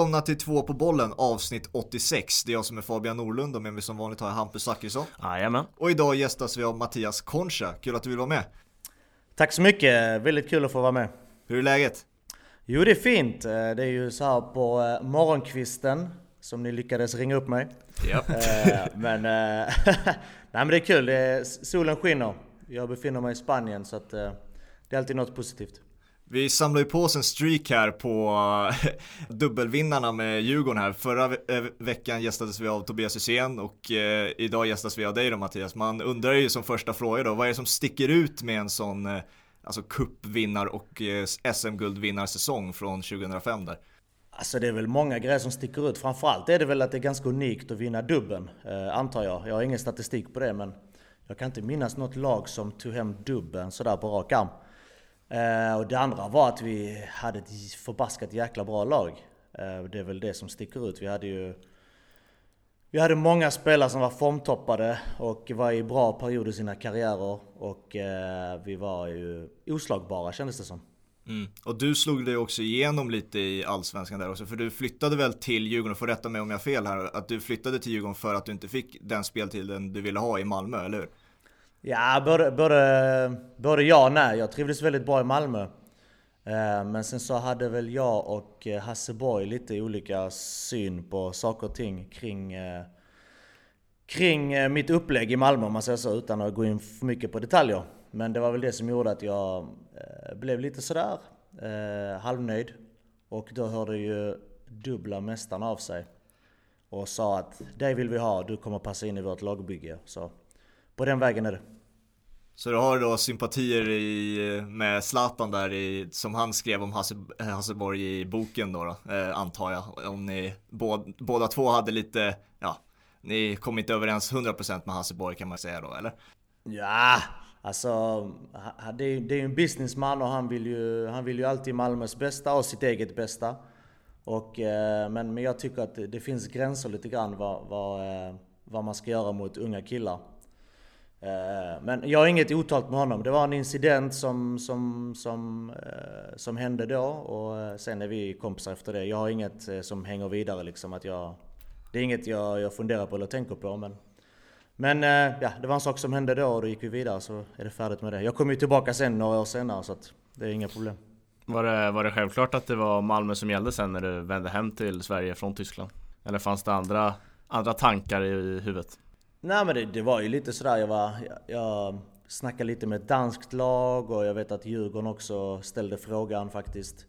välkomna till två på bollen avsnitt 86. Det är jag som är Fabian Norlund och med mig som vanligt har jag Hampus Zachrisson. Jajamän. Och idag gästas vi av Mattias Concha. Kul att du vill vara med. Tack så mycket, väldigt kul att få vara med. Hur är läget? Jo det är fint. Eh, det är ju så här på eh, morgonkvisten som ni lyckades ringa upp mig. Ja. Eh, men, nej, men det är kul, solen skiner. Jag befinner mig i Spanien så att det är alltid något positivt. Vi samlar ju på oss en streak här på eh, dubbelvinnarna med Djurgården här. Förra ve eh, veckan gästades vi av Tobias Hysén och eh, idag gästas vi av dig då Mattias. Man undrar ju som första fråga då, vad är det som sticker ut med en sån eh, alltså cupvinnar och eh, SM-guldvinnarsäsong från 2005 där? Alltså det är väl många grejer som sticker ut. Framförallt är det väl att det är ganska unikt att vinna dubben, eh, antar jag. Jag har ingen statistik på det men jag kan inte minnas något lag som tog hem dubben sådär på rak arm. Eh, och det andra var att vi hade ett förbaskat jäkla bra lag. Eh, det är väl det som sticker ut. Vi hade ju vi hade många spelare som var formtoppade och var i bra perioder i sina karriärer. Och eh, vi var ju oslagbara kändes det som. Mm. Och du slog dig också igenom lite i Allsvenskan där också, för du flyttade väl till Djurgården, får rätta mig om jag har fel här, att du flyttade till Djurgården för att du inte fick den speltiden du ville ha i Malmö, eller hur? Ja, både, både, både ja och nej. Jag trivdes väldigt bra i Malmö. Eh, men sen så hade väl jag och eh, Hasse Borg lite olika syn på saker och ting kring, eh, kring mitt upplägg i Malmö om man säger så, utan att gå in för mycket på detaljer. Men det var väl det som gjorde att jag blev lite sådär halvnöjd. Och då hörde ju dubbla mästaren av sig och sa att dig vill vi ha, du kommer passa in i vårt lagbygge. Så på den vägen är det. Så du har då sympatier i, med Zlatan där i, som han skrev om Hasse, Hasseborg i boken då, då eh, antar jag. Om ni båda, båda två hade lite, ja, ni kom inte överens 100% med Hasseborg kan man säga då, eller? Ja, alltså det är, det är en businessman och han vill ju, han vill ju alltid Malmös bästa och sitt eget bästa. Och, eh, men, men jag tycker att det finns gränser lite grann vad, vad, eh, vad man ska göra mot unga killar. Eh, men jag har inget otalt med honom. Det var en incident som, som, som, eh, som hände då och eh, sen är vi kompisar efter det. Jag har inget som hänger vidare liksom. Att jag, det är inget jag, jag funderar på eller tänker på. Men, men ja, det var en sak som hände då och då gick vi vidare så är det färdigt med det. Jag kommer ju tillbaka sen några år senare så att det är inga problem. Var det, var det självklart att det var Malmö som gällde sen när du vände hem till Sverige från Tyskland? Eller fanns det andra, andra tankar i huvudet? Nej men det, det, var ju lite sådär, jag, var, jag, jag snackade lite med ett danskt lag och jag vet att Djurgården också ställde frågan faktiskt.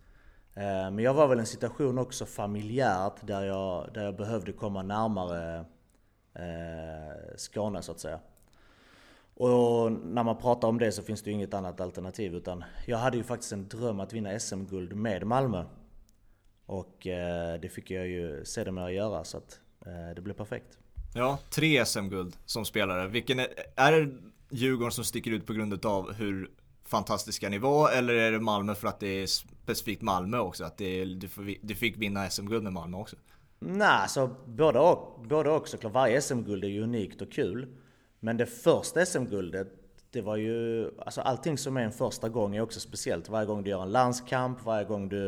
Eh, men jag var väl i en situation också familjärt där jag, där jag behövde komma närmare eh, Skåne så att säga. Och när man pratar om det så finns det ju inget annat alternativ utan jag hade ju faktiskt en dröm att vinna SM-guld med Malmö. Och eh, det fick jag ju sedermera göra så att det blev perfekt. Ja, tre SM-guld som spelare. Vilken är, är det Djurgården som sticker ut på grund av hur fantastiska ni var eller är det Malmö för att det är specifikt Malmö också? Att det är, du, får, du fick vinna SM-guld med Malmö också? Nej, så både och, både och såklart. Varje SM-guld är ju unikt och kul. Men det första SM-guldet, det var ju... Alltså allting som är en första gång är också speciellt. Varje gång du gör en landskamp, varje gång du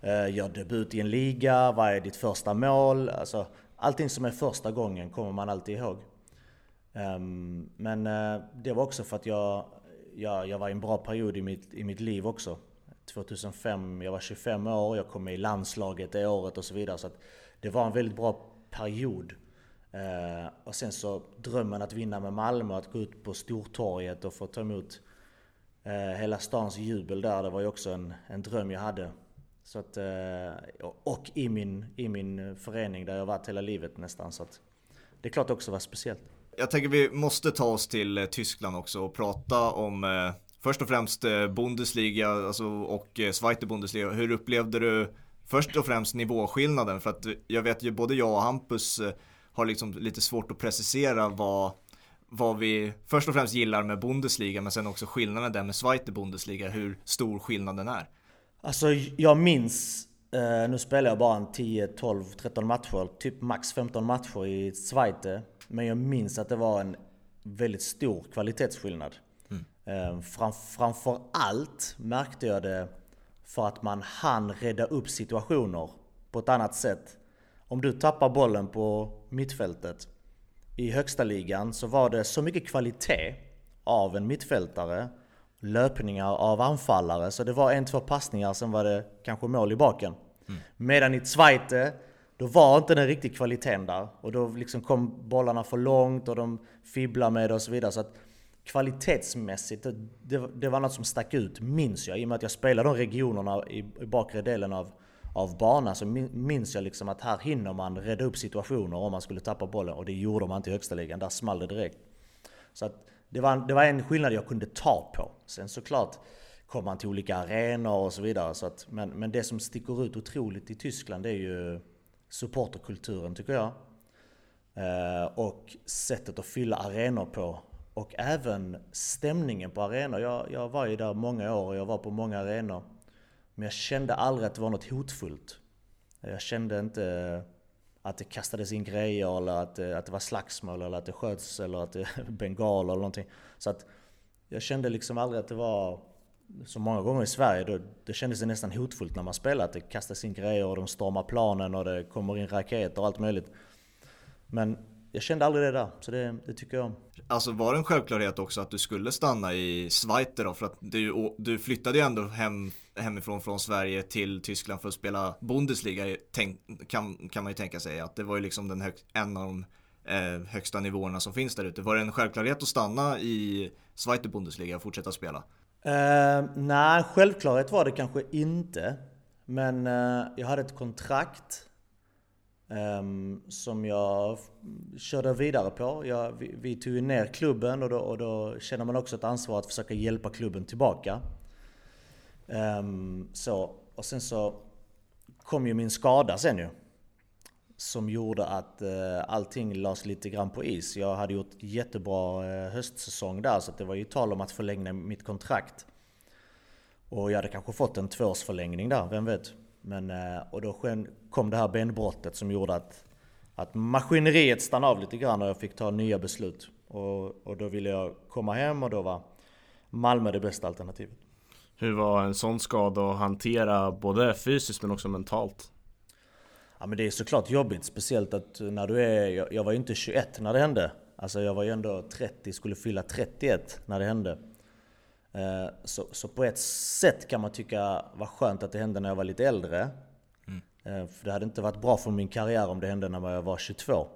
eh, gör debut i en liga, varje ditt första mål? Alltså, allting som är första gången kommer man alltid ihåg. Um, men uh, det var också för att jag, jag, jag var i en bra period i mitt, i mitt liv också. 2005, jag var 25 år, jag kom med i landslaget det året och så vidare. Så det var en väldigt bra period. Uh, och sen så drömmen att vinna med Malmö, att gå ut på Stortorget och få ta emot uh, hela stans jubel där, det var ju också en, en dröm jag hade. Så att, eh, och i min, i min förening där jag varit hela livet nästan. Så att det är klart det också var speciellt. Jag tänker vi måste ta oss till eh, Tyskland också och prata om eh, först och främst Bundesliga alltså, och Zweite Bundesliga. Hur upplevde du först och främst nivåskillnaden? För att jag vet ju både jag och Hampus har liksom lite svårt att precisera vad, vad vi först och främst gillar med Bundesliga men sen också skillnaden där med Zweite Bundesliga, hur stor skillnaden är. Alltså jag minns, eh, nu spelar jag bara en 10, 12, 13 matcher, typ max 15 matcher i Zweite. Men jag minns att det var en väldigt stor kvalitetsskillnad. Mm. Eh, fram, framför allt märkte jag det för att man hann rädda upp situationer på ett annat sätt. Om du tappar bollen på mittfältet i högsta ligan så var det så mycket kvalitet av en mittfältare, löpningar av anfallare, så det var en, två passningar, sen var det kanske mål i baken. Mm. Medan i Zweite, då var inte den riktigt kvaliteten där. Och då liksom kom bollarna för långt och de fibblade med det och så vidare. Så att kvalitetsmässigt, det, det var något som stack ut, minns jag. I och med att jag spelade de regionerna i, i bakre delen av, av banan så minns jag liksom att här hinner man rädda upp situationer om man skulle tappa bollen. Och det gjorde man inte i högsta ligan, där small det direkt. Så att det, var, det var en skillnad jag kunde ta på. Sen såklart kom man till olika arenor och så vidare. Så att, men, men det som sticker ut otroligt i Tyskland det är ju supporterkulturen tycker jag. Eh, och sättet att fylla arenor på. Och även stämningen på arenor. Jag, jag var ju där många år och jag var på många arenor. Men jag kände aldrig att det var något hotfullt. Jag kände inte att det kastades in grejer eller att det, att det var slagsmål eller att det sköts eller att eh, det bengal eller någonting. Så att jag kände liksom aldrig att det var så många gånger i Sverige, då, det kändes det nästan hotfullt när man spelade. Att det kastas in grejer och de stormar planen och det kommer in raketer och allt möjligt. Men jag kände aldrig det där, så det, det, tycker jag om. Alltså var det en självklarhet också att du skulle stanna i Schweiz då? För att du, du flyttade ju ändå hem, hemifrån från Sverige till Tyskland för att spela Bundesliga, tänk, kan, kan man ju tänka sig. Att det var ju liksom den hög, en av de eh, högsta nivåerna som finns där ute. Var det en självklarhet att stanna i Zweite Bundesliga och fortsätta spela? Eh, nej, självklarhet var det kanske inte. Men eh, jag hade ett kontrakt um, som jag körde vidare på. Jag, vi, vi, tog ju ner klubben och då, och då känner man också ett ansvar att försöka hjälpa klubben tillbaka. Um, så, och sen så kom ju min skada sen ju. Som gjorde att uh, allting lades lite grann på is. Jag hade gjort jättebra uh, höstsäsong där så det var ju tal om att förlänga mitt kontrakt. Och jag hade kanske fått en tvåårsförlängning där, vem vet? Men, uh, och då kom det här benbrottet som gjorde att, att maskineriet stannade av lite grann och jag fick ta nya beslut. Och, och då ville jag komma hem och då var Malmö det bästa alternativet. Hur var en sån skada att hantera både fysiskt men också mentalt? Ja men det är såklart jobbigt, speciellt att när du är... Jag, jag var ju inte 21 när det hände. Alltså jag var ju ändå 30, skulle fylla 31 när det hände. Eh, så, så på ett sätt kan man tycka var skönt att det hände när jag var lite äldre. Mm. Eh, för det hade inte varit bra för min karriär om det hände när jag var 22.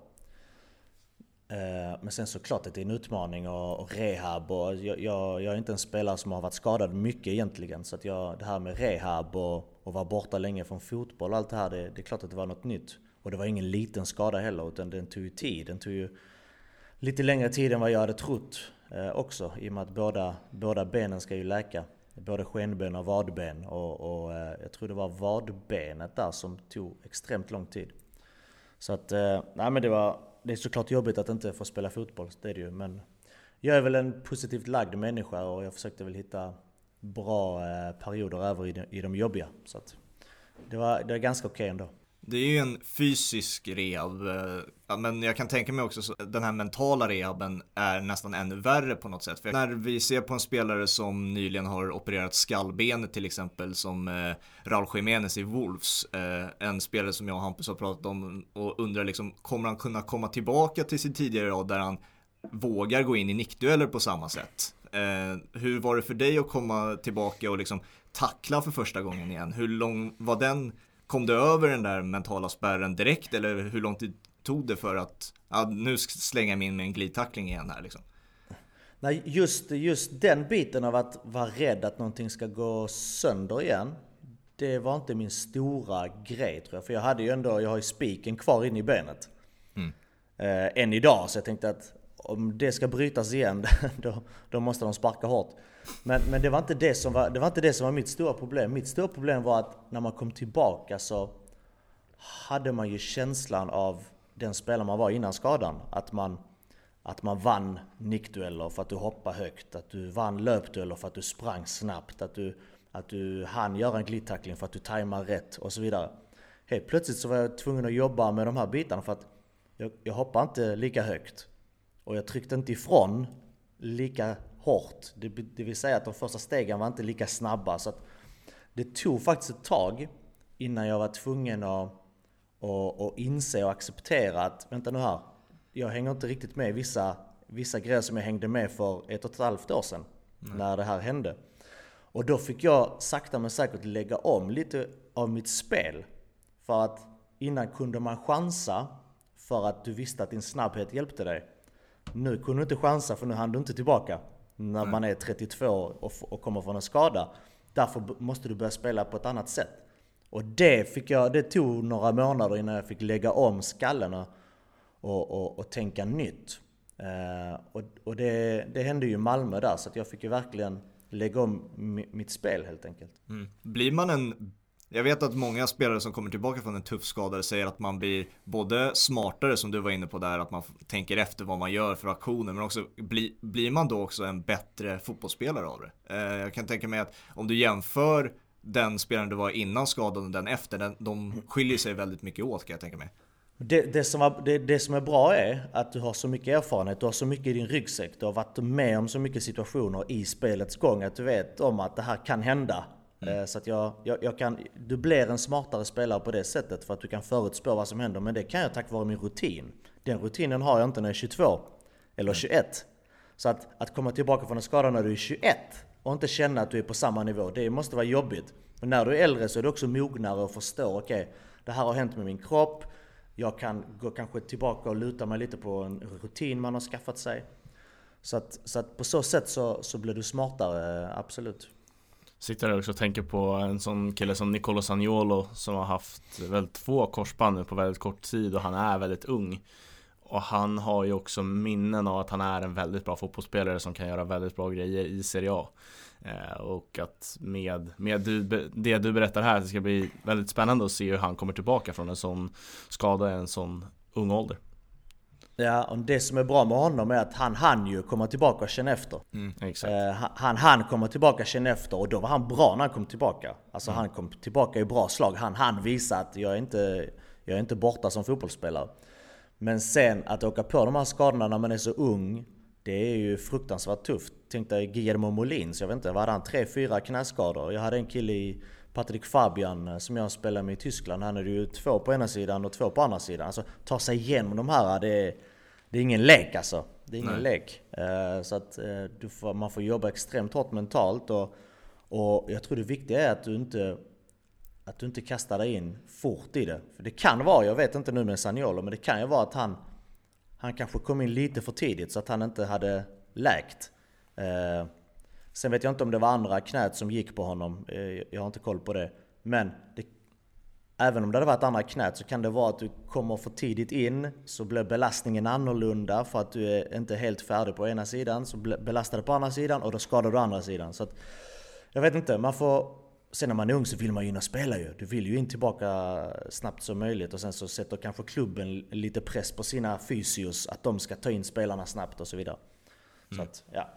Eh, men sen såklart att det är en utmaning och, rehab och jag, jag, jag, är inte en spelare som har varit skadad mycket egentligen. Så att jag, det här med rehab och, och vara borta länge från fotboll och allt det här, det, det är klart att det var något nytt. Och det var ingen liten skada heller, utan den tog ju tid. Den tog ju lite längre tid än vad jag hade trott eh, också. I och med att båda, båda benen ska ju läka. Både skenben och vadben. Och, och eh, jag tror det var vadbenet där som tog extremt lång tid. Så att, eh, nej men det var det är såklart jobbigt att inte få spela fotboll, det är det ju. Men jag är väl en positivt lagd människa och jag försökte väl hitta bra eh, perioder över i de, i de jobbiga. Så att det var, det var ganska okej okay ändå. Det är ju en fysisk rehab, eh, men jag kan tänka mig också att den här mentala rehaben är nästan ännu värre på något sätt. För när vi ser på en spelare som nyligen har opererat skallbenet till exempel, som eh, Raul Jiménez i Wolves, eh, en spelare som jag och Hampus har pratat om och undrar liksom, kommer han kunna komma tillbaka till sin tidigare rad där han vågar gå in i nickdueller på samma sätt? Eh, hur var det för dig att komma tillbaka och liksom tackla för första gången igen? Hur lång var den Kom du över den där mentala spärren direkt eller hur lång tid tog det för att ja, nu slänga mig in med en glidtackling igen här liksom? Nej, just, just den biten av att vara rädd att någonting ska gå sönder igen. Det var inte min stora grej tror jag. För jag hade ju ändå, jag har ju spiken kvar inne i benet. Mm. Eh, än idag, så jag tänkte att om det ska brytas igen, då, då måste de sparka hårt. Men, men det, var inte det, som var, det var inte det som var mitt stora problem. Mitt stora problem var att när man kom tillbaka så hade man ju känslan av den spelare man var innan skadan. Att man, att man vann nickdueller för att du hoppade högt, att du vann löpdueller för att du sprang snabbt, att du, att du hann göra en glidtackling för att du tajmade rätt och så vidare. Helt plötsligt så var jag tvungen att jobba med de här bitarna för att jag, jag hoppade inte lika högt. Och jag tryckte inte ifrån lika hårt. Det, det vill säga att de första stegen var inte lika snabba. Så det tog faktiskt ett tag innan jag var tvungen att och, och inse och acceptera att, vänta nu här, jag hänger inte riktigt med vissa, vissa grejer som jag hängde med för ett och ett halvt år sedan. Mm. När det här hände. Och då fick jag sakta men säkert lägga om lite av mitt spel. För att innan kunde man chansa för att du visste att din snabbhet hjälpte dig. Nu kunde du inte chansa för nu hann du inte tillbaka. När Nej. man är 32 och, och kommer från en skada. Därför måste du börja spela på ett annat sätt. Och det, fick jag, det tog några månader innan jag fick lägga om skallen och, och, och, tänka nytt. Uh, och och det, det hände ju i Malmö där, så att jag fick ju verkligen lägga om mitt spel helt enkelt. Mm. Blir man en jag vet att många spelare som kommer tillbaka från en tuff skada säger att man blir både smartare som du var inne på där, att man tänker efter vad man gör för aktioner, men också bli, blir man då också en bättre fotbollsspelare av det? Eh, jag kan tänka mig att om du jämför den spelaren du var innan skadan och den efter, den, de skiljer sig väldigt mycket åt kan jag tänka mig. Det, det, som var, det, det, som är bra är att du har så mycket erfarenhet, du har så mycket i din ryggsäck, du har varit med om så mycket situationer i spelets gång att du vet om att det här kan hända. Mm. Eh, så att jag, jag, jag, kan, du blir en smartare spelare på det sättet för att du kan förutspå vad som händer. Men det kan jag tack vare min rutin. Den rutinen har jag inte när jag är 22 eller 21. Mm. Så att, att komma tillbaka från en skada när du är 21 och inte känna att du är på samma nivå, det måste vara jobbigt. Men när du är äldre så är du också mognare och förstår, okej, okay, det här har hänt med min kropp. Jag kan gå kanske tillbaka och luta mig lite på en rutin man har skaffat sig. Så att, så att på så sätt så, så blir du smartare, absolut. Sitter här också och tänker på en sån kille som Nicolo Sagnolo som har haft väl två korsband nu på väldigt kort tid och han är väldigt ung. Och han har ju också minnen av att han är en väldigt bra fotbollsspelare som kan göra väldigt bra grejer i Serie A. Eh, och att med, med du, det du berättar här, det ska bli väldigt spännande att se hur han kommer tillbaka från en sån skada i en sån ung ålder. Ja, och det som är bra med honom är att han hann ju komma tillbaka och känna efter. Mm. Eh, han hann komma tillbaka och känna efter och då var han bra när han kom tillbaka. Alltså mm. han kom tillbaka i bra slag. Han hann visa att jag är, inte, jag är inte borta som fotbollsspelare. Men sen att åka på de här skadorna när man är så ung, det är ju fruktansvärt tufft. Tänk dig Guillermo Molins, jag vet inte, vad hade han? Tre, fyra knäskador. Jag hade en kille i Patrik Fabian eh, som jag spelar med i Tyskland. Han är ju två på ena sidan och två på andra sidan. Alltså ta sig igenom de här, det är, det är ingen lek alltså. Det är ingen Nej. lek. Uh, så att uh, får, man får jobba extremt hårt mentalt och, och jag tror det viktiga är att du inte att du inte kastar dig in fort i det. För det kan vara, jag vet inte nu med Saniolo, men det kan ju vara att han han kanske kom in lite för tidigt så att han inte hade läkt. Sen vet jag inte om det var andra knät som gick på honom. jag har inte koll på det. Men det Även om det hade varit andra knät så kan det vara att du kommer för tidigt in, så blir belastningen annorlunda för att du är inte helt färdig på ena sidan, så belastar du på andra sidan och då skadar du andra sidan. Så att, jag vet inte, man får... Sen när man är ung så vill man ju in och spela ju. Du vill ju in tillbaka snabbt som möjligt och sen så sätter kanske klubben lite press på sina fysios att de ska ta in spelarna snabbt och så vidare. Så mm. att, ja.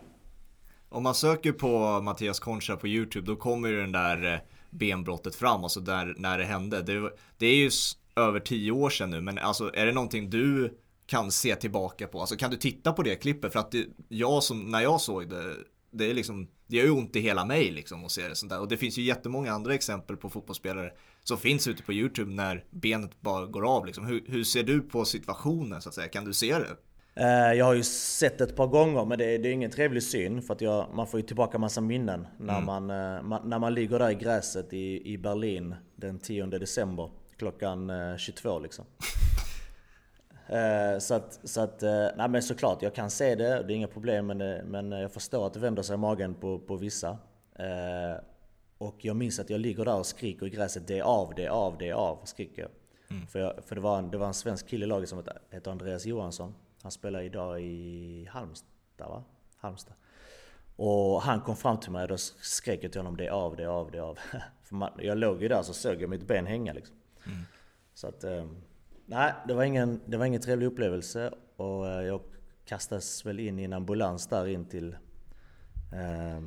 Om man söker på Mattias Concha på YouTube då kommer ju den där eh, benbrottet fram, alltså där, när det hände. Det, det är ju över tio år sedan nu, men alltså är det någonting du kan se tillbaka på? Alltså kan du titta på det klippet? För att det, jag som, när jag såg det, det är liksom, det gör ju ont i hela mig liksom att se det sånt där. Och det finns ju jättemånga andra exempel på fotbollsspelare som finns ute på YouTube när benet bara går av liksom. Hur, hur ser du på situationen så att säga? Kan du se det? Eh, jag har ju sett ett par gånger men det är, det är ingen trevlig syn för att jag, man får ju tillbaka massa minnen när, mm. man, eh, man, när man ligger där i gräset i, i Berlin den 10 december klockan 22 eh, liksom. så att, så att, nej men såklart, jag kan se det, det är inga problem men, men jag förstår att det vänder sig i magen på, på vissa. Och jag minns att jag ligger där och skriker i gräset, det är av, det är av, det är av, skriker jag. Mm. För, jag, för det, var en, det var en svensk kille i laget som hette Andreas Johansson. Han spelar idag i Halmstad va? Halmstad. Och han kom fram till mig och då skrek jag till honom det är av, det är av, det är av. För man, jag låg ju där så såg jag mitt ben hänga liksom. Mm. Så att... Eh, nej, det var, ingen, det var ingen trevlig upplevelse. Och eh, jag kastades väl in i en ambulans där in till eh,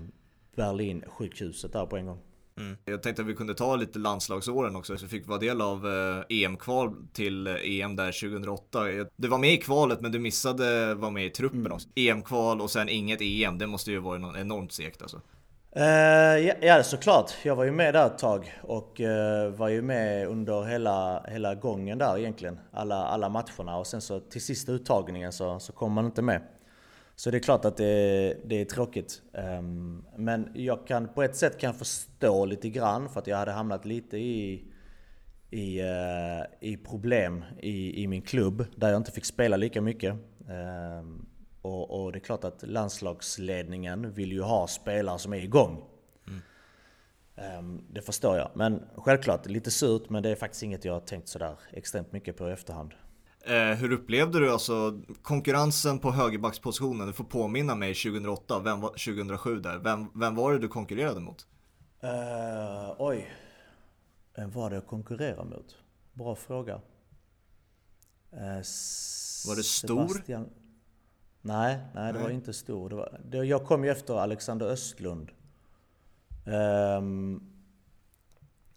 Berlin sjukhuset där på en gång. Mm. Jag tänkte att vi kunde ta lite landslagsåren också, så vi fick vara del av eh, EM-kval till eh, EM där 2008. Du var med i kvalet men du missade vara med i truppen mm. också. EM-kval och sen inget EM, det måste ju vara enormt segt alltså. Uh, ja, ja, såklart. Jag var ju med där ett tag och uh, var ju med under hela, hela gången där egentligen. Alla, alla matcherna och sen så till sista uttagningen så, så kom man inte med. Så det är klart att det, det är tråkigt. Um, men jag kan på ett sätt kan förstå lite grann för att jag hade hamnat lite i, i, uh, i problem i, i min klubb där jag inte fick spela lika mycket. Um, och, och, det är klart att landslagsledningen vill ju ha spelare som är igång. Mm. Um, det förstår jag. Men självklart, lite surt men det är faktiskt inget jag har tänkt sådär extremt mycket på i efterhand. Eh, hur upplevde du alltså konkurrensen på högerbackspositionen? Du får påminna mig 2008, vem var, 2007 där. Vem, vem var det du konkurrerade mot? Uh, oj. Vem var det jag konkurrerade mot? Bra fråga. Uh, var det stor? Sebastian... Nej, nej det nej. var inte stor. Det var, jag kom ju efter Alexander Östlund. Um,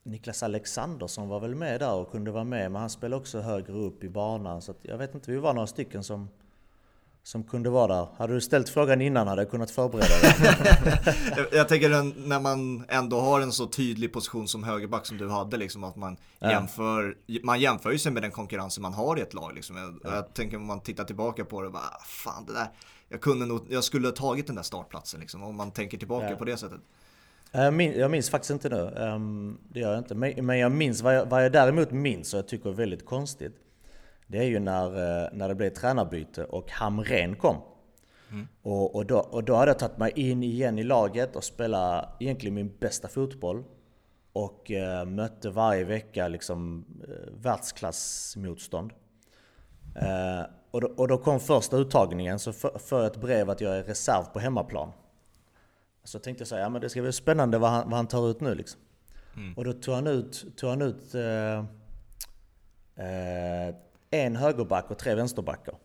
Niklas Alexandersson var väl med där och kunde vara med, men han spelade också högre upp i banan. Så jag vet inte, vi var några stycken som, som kunde vara där. Hade du ställt frågan innan hade jag kunnat förbereda dig. jag, jag tänker när man ändå har en så tydlig position som högerback som du hade, liksom att man ja. jämför, man jämför ju sig med den konkurrensen man har i ett lag. Liksom. Jag, ja. jag tänker om man tittar tillbaka på det, bara, ah, fan det där, jag, kunde nog, jag skulle ha tagit den där startplatsen liksom, om man tänker tillbaka ja. på det sättet. Jag minns, jag minns faktiskt inte nu. Um, det gör jag inte. Men, jag minns, vad jag, vad jag däremot minns och jag tycker är väldigt konstigt. Det är ju när, uh, när det blev tränarbyte och Hamren kom. Mm. Och, och, då, och då hade jag tagit mig in igen i laget och spelat egentligen min bästa fotboll. Och uh, mötte varje vecka liksom uh, världsklassmotstånd. Uh, och, då, och då kom första uttagningen, så får jag ett brev att jag är reserv på hemmaplan. Så tänkte jag så ja men det ska bli spännande vad han, vad han tar ut nu liksom. Mm. Och då tog han ut, tog han ut eh, eh, en högerback och tre vänsterbackar.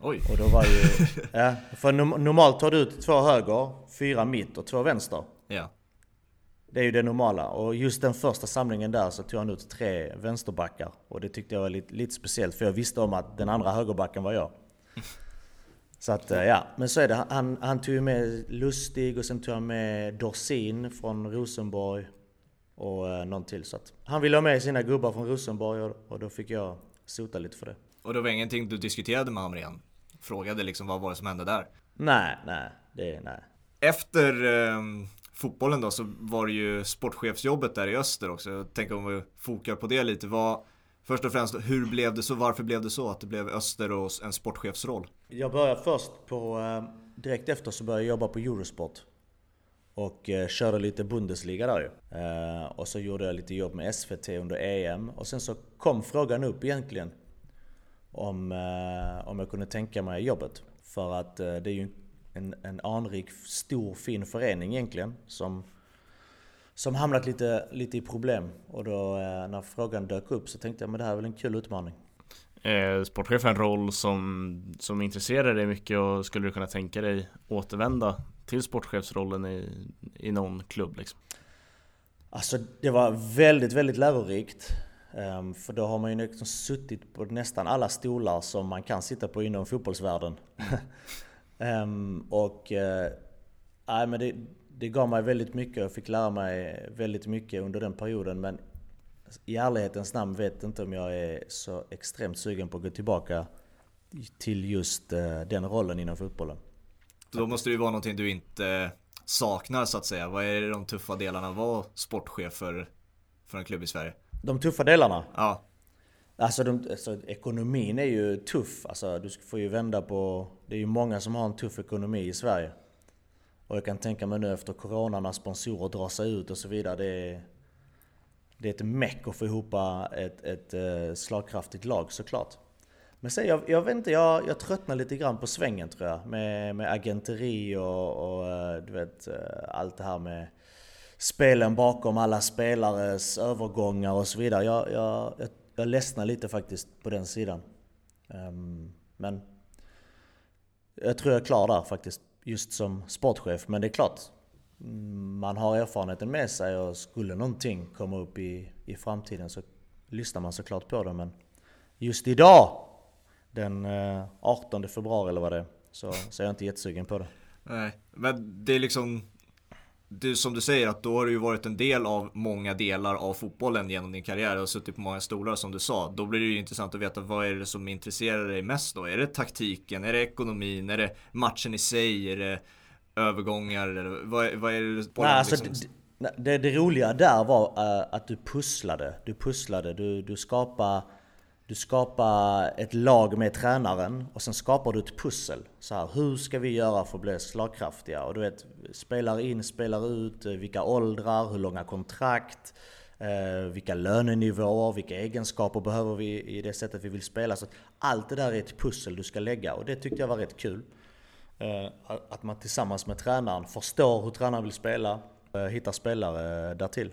Oj! Och då var ju, ja, för normalt tar du ut två höger, fyra mitt och två vänster. Ja. Det är ju det normala. Och just den första samlingen där så tog han ut tre vänsterbackar. Och det tyckte jag var lite, lite speciellt för jag visste om att den andra högerbacken var jag. Så att eh, ja, men så är det. Han, han tog ju med Lustig och sen tog han med Dorsin från Rosenborg och eh, någon till. Så att han ville ha med sina gubbar från Rosenborg och, och då fick jag sota lite för det. Och det var ingenting du diskuterade med Hamrén? Frågade liksom vad var det som hände där? Nej, nej, det, nej. Efter eh, fotbollen då så var det ju sportchefsjobbet där i öster också. Jag tänker om vi fokar på det lite. Vad, Först och främst, hur blev det så? Varför blev det så att det blev Öster och en sportchefsroll? Jag började först på, eh, direkt efter så började jag jobba på Eurosport. Och eh, körde lite Bundesliga där ju. Eh, och så gjorde jag lite jobb med SVT under EM. Och sen så kom frågan upp egentligen. Om, om jag kunde tänka mig jobbet. För att det är ju en, en anrik, stor, fin förening egentligen. Som som hamnat lite, lite i problem. Och då eh, när frågan dök upp så tänkte jag men det här är väl en kul utmaning. Eh, sportchef är en roll som, som intresserar dig mycket och skulle du kunna tänka dig återvända till sportchefsrollen i, i någon klubb? Liksom? Alltså det var väldigt, väldigt lärorikt. Um, för då har man ju liksom suttit på nästan alla stolar som man kan sitta på inom fotbollsvärlden. um, och uh, nej, men det, det gav mig väldigt mycket och fick lära mig väldigt mycket under den perioden. Men i ärlighetens namn vet inte om jag är så extremt sugen på att gå tillbaka till just eh, den rollen inom fotbollen. Då måste det ju vara någonting du inte saknar så att säga. Vad är de tuffa delarna att vara sportchef för, för en klubb i Sverige? De tuffa delarna? Ja. Alltså, de, alltså, ekonomin är ju tuff. Alltså, du får ju vända på... Det är ju många som har en tuff ekonomi i Sverige. Och jag kan tänka mig nu efter Corona när sponsorer drar sig ut och så vidare. Det är, det är ett meck att få ihop ett, ett eh, slagkraftigt lag såklart. Men sen, jag, jag vet inte, jag, jag tröttnar lite grann på svängen tror jag. Med, med agenteri och, och eh, du vet, eh, allt det här med spelen bakom alla spelares övergångar och så vidare. Jag, jag, jag, jag ledsnar lite faktiskt på den sidan. Um, men jag tror jag är klar där faktiskt just som sportchef. Men det är klart, man har erfarenheten med sig och skulle någonting komma upp i, i framtiden så lyssnar man såklart på det. Men just idag, den eh, 18 februari eller vad det är, så, så är jag inte jättesugen på det. Nej, men det är liksom du, som du säger att då har du ju varit en del av många delar av fotbollen genom din karriär och suttit på många stolar som du sa. Då blir det ju intressant att veta vad är det som intresserar dig mest då? Är det taktiken? Är det ekonomin? Är det matchen i sig? Är det övergångar? Eller vad, vad är det? Nej, alltså, liksom? det, det, det, roliga där var uh, att du pusslade. Du pusslade, du, du skapade du skapar ett lag med tränaren och sen skapar du ett pussel. Så här, hur ska vi göra för att bli slagkraftiga? Och du vet, spelar in, spelar ut, eh, vilka åldrar, hur långa kontrakt, eh, vilka lönenivåer, vilka egenskaper behöver vi i det sättet vi vill spela. Så allt det där är ett pussel du ska lägga och det tyckte jag var rätt kul. Eh, att man tillsammans med tränaren förstår hur tränaren vill spela, eh, hittar spelare därtill.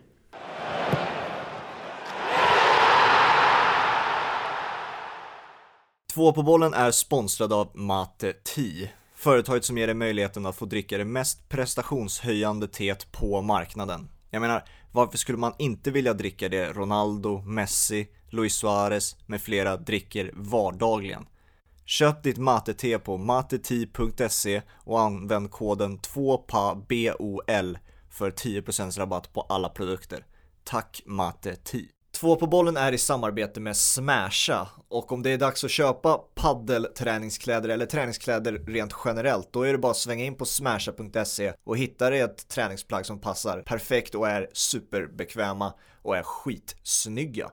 Två på bollen är sponsrad av Mate Tea. Företaget som ger dig möjligheten att få dricka det mest prestationshöjande teet på marknaden. Jag menar, varför skulle man inte vilja dricka det Ronaldo, Messi, Luis Suarez med flera dricker vardagligen? Köp ditt mate-te på mateti.se och använd koden 2PABOL för 10% rabatt på alla produkter. Tack Mate Tea! Två på bollen är i samarbete med Smasha och om det är dags att köpa paddelträningskläder eller träningskläder rent generellt då är det bara att svänga in på smasha.se och hitta dig ett träningsplagg som passar perfekt och är superbekväma och är skitsnygga.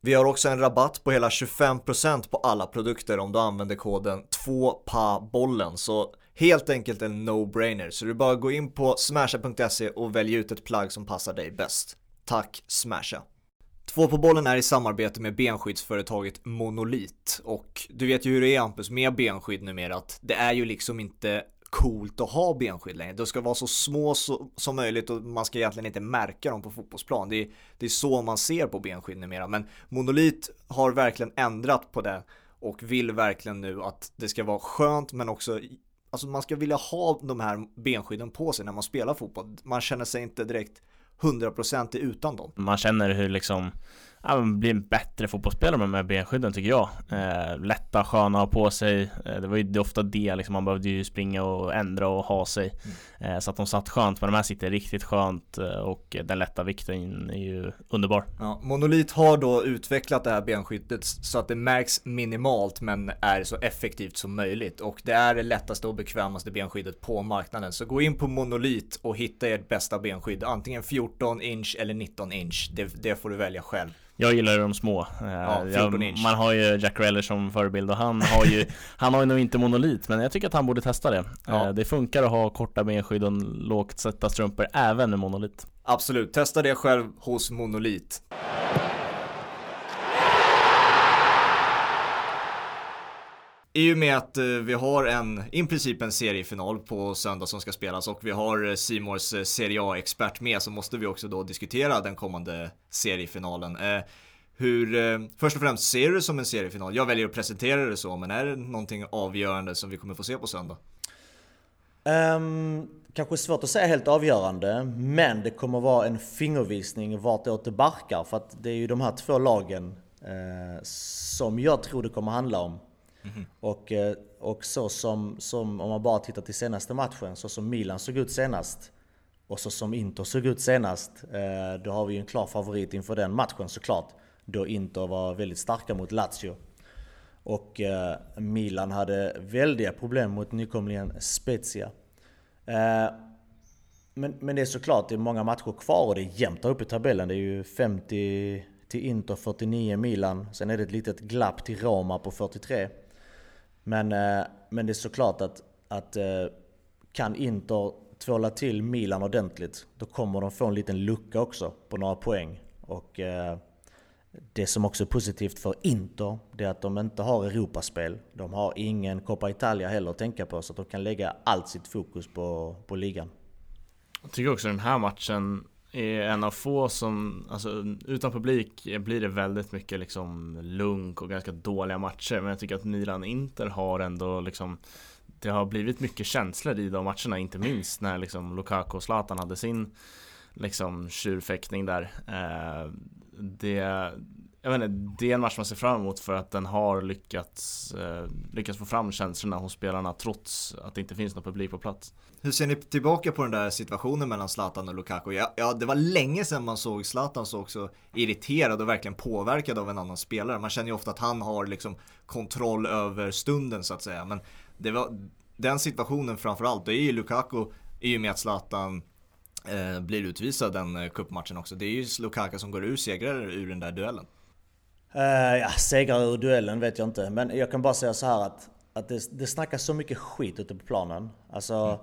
Vi har också en rabatt på hela 25% på alla produkter om du använder koden 2PABOLLEN så helt enkelt en no-brainer så du bara gå in på smasha.se och välj ut ett plagg som passar dig bäst. Tack Smasha! Två på bollen är i samarbete med benskyddsföretaget Monolit och du vet ju hur det är Hampus med benskydd numera att det är ju liksom inte coolt att ha benskydd längre. De ska vara så små så, som möjligt och man ska egentligen inte märka dem på fotbollsplan. Det är, det är så man ser på benskydd numera. Men Monolit har verkligen ändrat på det och vill verkligen nu att det ska vara skönt men också Alltså man ska vilja ha de här benskydden på sig när man spelar fotboll. Man känner sig inte direkt hundraprocentig utan dem. Man känner hur liksom ja, man blir en bättre fotbollsspelare med benskydden tycker jag. Eh, lätta, sköna att ha på sig. Eh, det var ju det ofta det liksom, man behövde ju springa och ändra och ha sig. Mm. Eh, så att de satt skönt, men de här sitter riktigt skönt eh, och den lätta vikten är ju underbar. Ja, Monolit har då utvecklat det här benskyddet så att det märks minimalt men är så effektivt som möjligt och det är det lättaste och bekvämaste benskyddet på marknaden. Så gå in på Monolit och hitta ert bästa benskydd, antingen 14 inch eller 19 inch. Det, det får du välja själv. Jag gillar de små. Eh, ja, jag, man har ju Jack Reller som förebild och han har ju Han har ju nog inte monolit men jag tycker att han borde testa det. Ja. Eh, det funkar att ha korta benskydd och lågt sätta strumpor även med monolit. Absolut, testa det själv hos Monolit. I och med att eh, vi har en, i princip en seriefinal på söndag som ska spelas och vi har eh, Simors eh, Serie A-expert med så måste vi också då diskutera den kommande seriefinalen. Hur, först och främst, ser du det som en seriefinal? Jag väljer att presentera det så, men är det någonting avgörande som vi kommer få se på söndag? Um, kanske svårt att säga helt avgörande, men det kommer vara en fingervisning vartåt det barkar. För att det är ju de här två lagen eh, som jag tror det kommer handla om. Mm. Och, eh, och så som, som, om man bara tittar till senaste matchen, så som Milan såg ut senast och så som Inter såg ut senast, eh, då har vi ju en klar favorit inför den matchen såklart. Då Inter var väldigt starka mot Lazio. Och eh, Milan hade väldiga problem mot nykomlingen Spezia. Men, men det är såklart, det är många matcher kvar och det är jämnt där uppe i tabellen. Det är ju 50 till Inter, 49 Milan. Sen är det ett litet glapp till Roma på 43. Men, eh, men det är såklart att, att eh, kan Inter tvåla till Milan ordentligt, då kommer de få en liten lucka också på några poäng. Och eh, det som också är positivt för Inter, det är att de inte har Europaspel. De har ingen Coppa Italia heller att tänka på, så att de kan lägga allt sitt fokus på, på ligan. Jag tycker också den här matchen är en av få som, alltså utan publik blir det väldigt mycket liksom lunk och ganska dåliga matcher. Men jag tycker att Milan-Inter har ändå liksom Det har blivit mycket känslor i de matcherna, inte minst när liksom Lukaku och Zlatan hade sin liksom tjurfäktning där. Eh, det jag vet inte, det är en match man ser fram emot för att den har lyckats, eh, lyckats få fram känslorna hos spelarna trots att det inte finns någon publik på plats. Hur ser ni tillbaka på den där situationen mellan Zlatan och Lukaku? Ja, ja, det var länge sedan man såg Zlatan så också irriterad och verkligen påverkad av en annan spelare. Man känner ju ofta att han har liksom kontroll över stunden så att säga. Men det var den situationen framförallt, det är ju Lukaku i och med att Zlatan eh, blir utvisad den eh, cupmatchen också. Det är ju Lukaku som går ur segrare ur den där duellen. Uh, ja, segrar ur duellen vet jag inte. Men jag kan bara säga så här att, att det, det snackas så mycket skit ute på planen. Alltså, mm.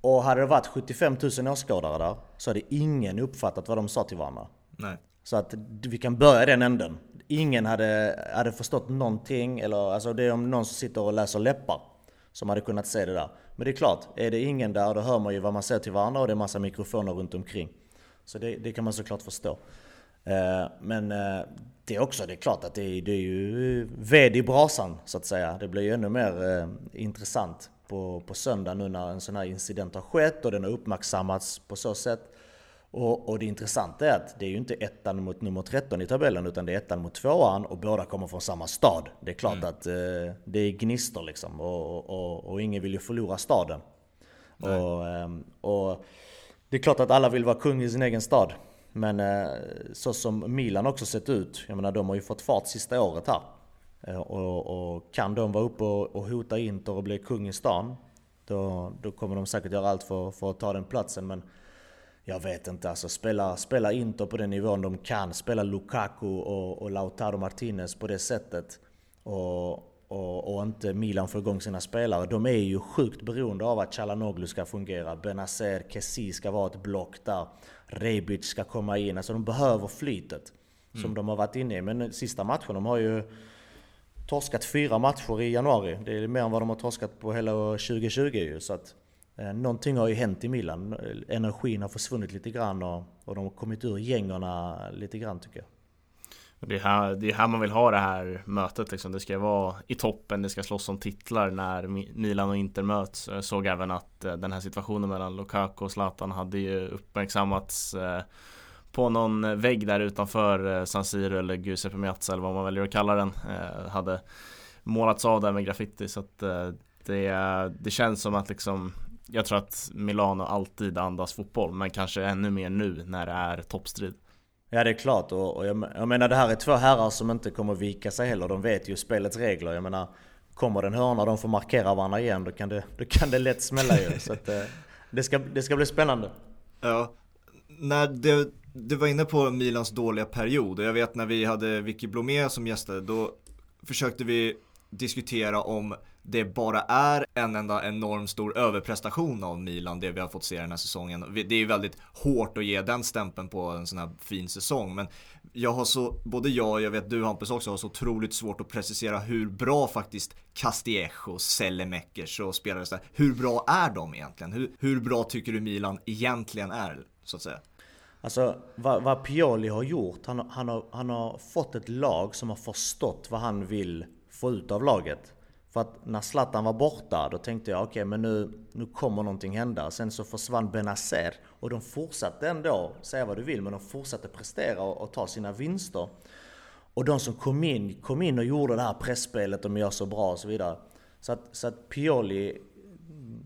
Och hade det varit 75 000 åskådare där så hade ingen uppfattat vad de sa till varandra. Nej. Så att vi kan börja den änden. Ingen hade, hade förstått någonting, eller alltså det är om någon som sitter och läser läppar som hade kunnat se det där. Men det är klart, är det ingen där då hör man ju vad man säger till varandra och det är massa mikrofoner runt omkring. Så det, det kan man såklart förstå. Eh, men eh, det är också, det är klart att det är, det är ju ved i brasan så att säga. Det blir ju ännu mer eh, intressant på, på söndag nu när en sån här incident har skett och den har uppmärksammats på så sätt. Och, och, det intressanta är att det är ju inte ettan mot nummer 13 i tabellen utan det är ettan mot tvåan och båda kommer från samma stad. Det är klart mm. att eh, det är gnistor liksom och, och, och, ingen vill ju förlora staden. Och, eh, och, det är klart att alla vill vara kung i sin egen stad. Men eh, så som Milan också sett ut, jag menar de har ju fått fart sista året här. Eh, och, och, kan de vara uppe och, och hota Inter och bli kung i stan, då, då kommer de säkert göra allt för, för att ta den platsen. Men jag vet inte, alltså spela, spela Inter på den nivån de kan, spela Lukaku och, och Lautaro Martinez på det sättet och, och, och inte Milan får igång sina spelare. De är ju sjukt beroende av att Chalanoglu ska fungera, Benazer, Kessi ska vara ett block där, Rebic ska komma in. Alltså de behöver flytet mm. som de har varit inne i. Men sista matchen, de har ju torskat fyra matcher i januari. Det är mer än vad de har torskat på hela 2020 ju. Så att, eh, någonting har ju hänt i Milan. Energin har försvunnit lite grann och, och de har kommit ur gängorna lite grann tycker jag. Det är, här, det är här man vill ha det här mötet liksom. Det ska vara i toppen, det ska slåss om titlar när Milan och Inter möts. Jag såg även att eh, den här situationen mellan Lukaku och Zlatan hade ju uppmärksammats eh, på någon vägg där utanför eh, San Siro eller Giuseppe Meazza eller vad man väljer att kalla den hade målats av där med graffiti så att det, det känns som att liksom jag tror att Milano alltid andas fotboll men kanske ännu mer nu när det är toppstrid. Ja det är klart och, och jag, jag, menar det här är två herrar som inte kommer vika sig heller. De vet ju spelets regler. Jag menar kommer det en hörna och de får markera varandra igen då kan det, då kan det lätt smälla ju. Så att, eh, det, ska, det ska bli spännande. Ja, när det du var inne på Milans dåliga period och jag vet när vi hade Vicky Blomé som gästade då försökte vi diskutera om det bara är en enda enorm stor överprestation av Milan det vi har fått se den här säsongen. Det är ju väldigt hårt att ge den stämpeln på en sån här fin säsong men jag har så, både jag och jag vet du Hampus också har så otroligt svårt att precisera hur bra faktiskt Castillejo, Sellemäckers och spelare så hur bra är de egentligen? Hur, hur bra tycker du Milan egentligen är så att säga? Alltså vad, vad Pioli har gjort, han, han, har, han har fått ett lag som har förstått vad han vill få ut av laget. För att när Zlatan var borta, då tänkte jag okej okay, men nu, nu kommer någonting hända. Sen så försvann Benazer och de fortsatte ändå, säga vad du vill, men de fortsatte prestera och, och ta sina vinster. Och de som kom in, kom in och gjorde det här pressspelet de gör så bra och så vidare. Så att, så att Pioli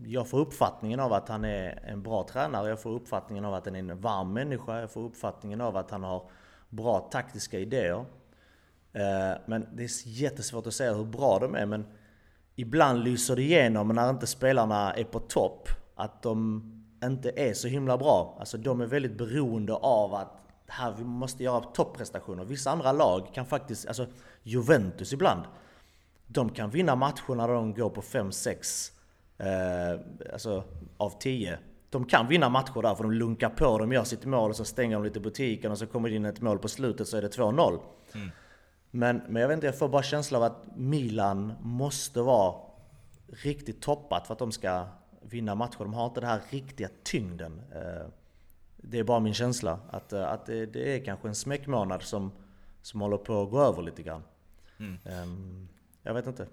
jag får uppfattningen av att han är en bra tränare, jag får uppfattningen av att han är en varm människa, jag får uppfattningen av att han har bra taktiska idéer. Eh, men det är jättesvårt att säga hur bra de är, men ibland lyser det igenom när inte spelarna är på topp, att de inte är så himla bra. Alltså de är väldigt beroende av att här, vi måste göra topprestationer. Vissa andra lag kan faktiskt, alltså Juventus ibland, de kan vinna matcher när de går på 5-6 eh, alltså, av 10. De kan vinna matcher där för de lunkar på, de gör sitt mål och så stänger de lite butiken och så kommer det in ett mål på slutet så är det 2-0. Mm. Men, men jag vet inte, jag får bara känslan av att Milan måste vara riktigt toppat för att de ska vinna matcher. De har inte den här riktiga tyngden. Eh, det är bara min känsla. Att, eh, att det, det är kanske en smäckmånad som, som håller på att gå över lite grann. Mm. Ehm, jag vet inte.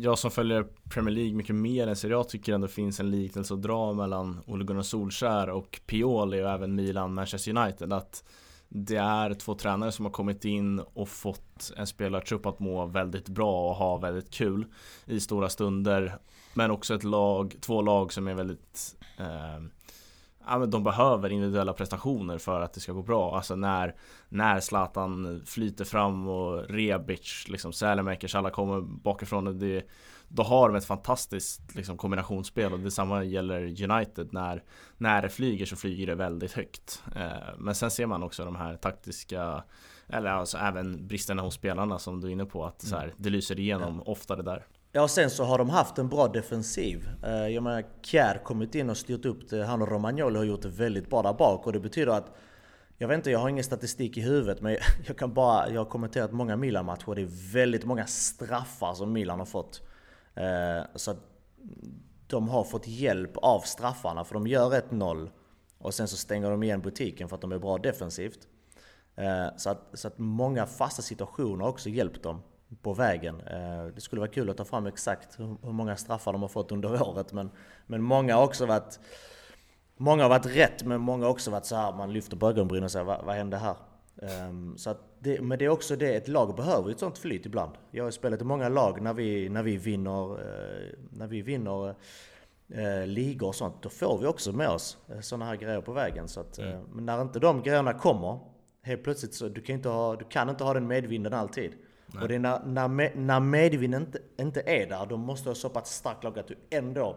Jag som följer Premier League mycket mer än Serie A tycker ändå finns en liknelse att dra mellan Ole Gunnar Solskär och Pioli och även Milan Manchester United. Att det är två tränare som har kommit in och fått en spelartrupp att må väldigt bra och ha väldigt kul i stora stunder. Men också ett lag, två lag som är väldigt eh, ja, men de behöver individuella prestationer för att det ska gå bra. Alltså när, när Zlatan flyter fram och Rebic, liksom Sälemäkers, alla kommer bakifrån. Det, då har de ett fantastiskt liksom, kombinationsspel och detsamma gäller United. När, när det flyger så flyger det väldigt högt. Eh, men sen ser man också de här taktiska eller alltså även bristerna hos spelarna som du är inne på. Att så här, det lyser igenom ja. oftare där. Ja, och sen så har de haft en bra defensiv. Eh, jag menar, Kjär kommit in och styrt upp det. Han och Romagnoli har gjort det väldigt bra där bak och det betyder att jag vet inte, jag har ingen statistik i huvudet men jag kan bara, jag har kommenterat många Milan-matcher det är väldigt många straffar som Milan har fått. Eh, så att de har fått hjälp av straffarna för de gör 1-0 och sen så stänger de igen butiken för att de är bra defensivt. Eh, så att, så att många fasta situationer har också hjälpt dem på vägen. Eh, det skulle vara kul att ta fram exakt hur många straffar de har fått under året men, men många har också varit Många har varit rätt men många har också varit så här man lyfter på ögonbrynen och säger vad, vad hände här? Um, så det, men det är också det, ett lag behöver ett sånt flyt ibland. Jag har spelat i många lag när vi, när vi vinner, uh, när vi vinner uh, ligor och sånt. Då får vi också med oss uh, sådana här grejer på vägen. Så att, mm. Men när inte de grejerna kommer, helt plötsligt så du kan inte ha, du kan inte ha den medvinden alltid. Nej. Och det är när, när, när medvinden inte, inte är där, då måste du ha så pass starkt lag att du ändå